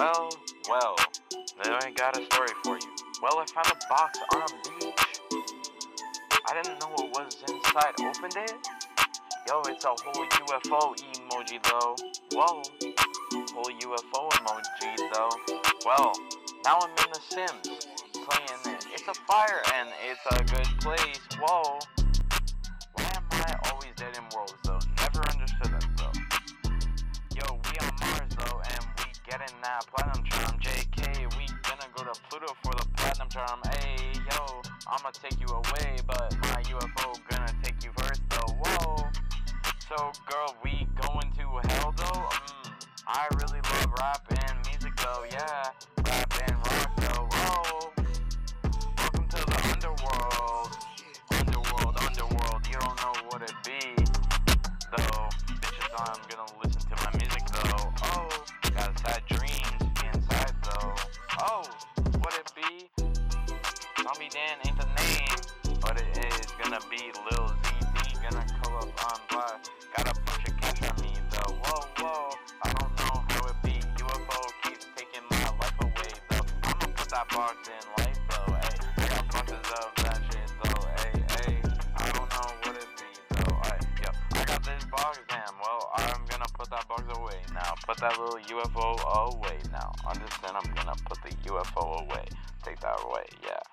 Well, well, then I got a story for you. Well, I found a box on a beach. I didn't know what was inside. Opened it. Yo, it's a whole UFO emoji though. Whoa, whole UFO emoji though. Well, now I'm in The Sims, playing it. It's a fire and it's a good place. Whoa. We getting that platinum charm. JK, we gonna go to Pluto for the platinum charm. Hey, yo, I'ma take you away, but my UFO gonna take you first though. Whoa. So, girl, we going to hell though? Mm, I really love rap and music though, yeah. Rap and rock though. Whoa. Welcome to the underworld. Underworld, underworld. You don't know what it be though. Bitches, I'm gonna listen what it be? Zombie Dan ain't the name, but it is gonna be Lil ZD. Gonna call up on black. Got a bunch of cash on me though. Whoa, whoa. I don't know how it be. UFO keeps taking my life away though. I'ma put that box in life put that box away now. Put that little UFO away now. Understand? I'm gonna put the UFO away. Take that away. Yeah.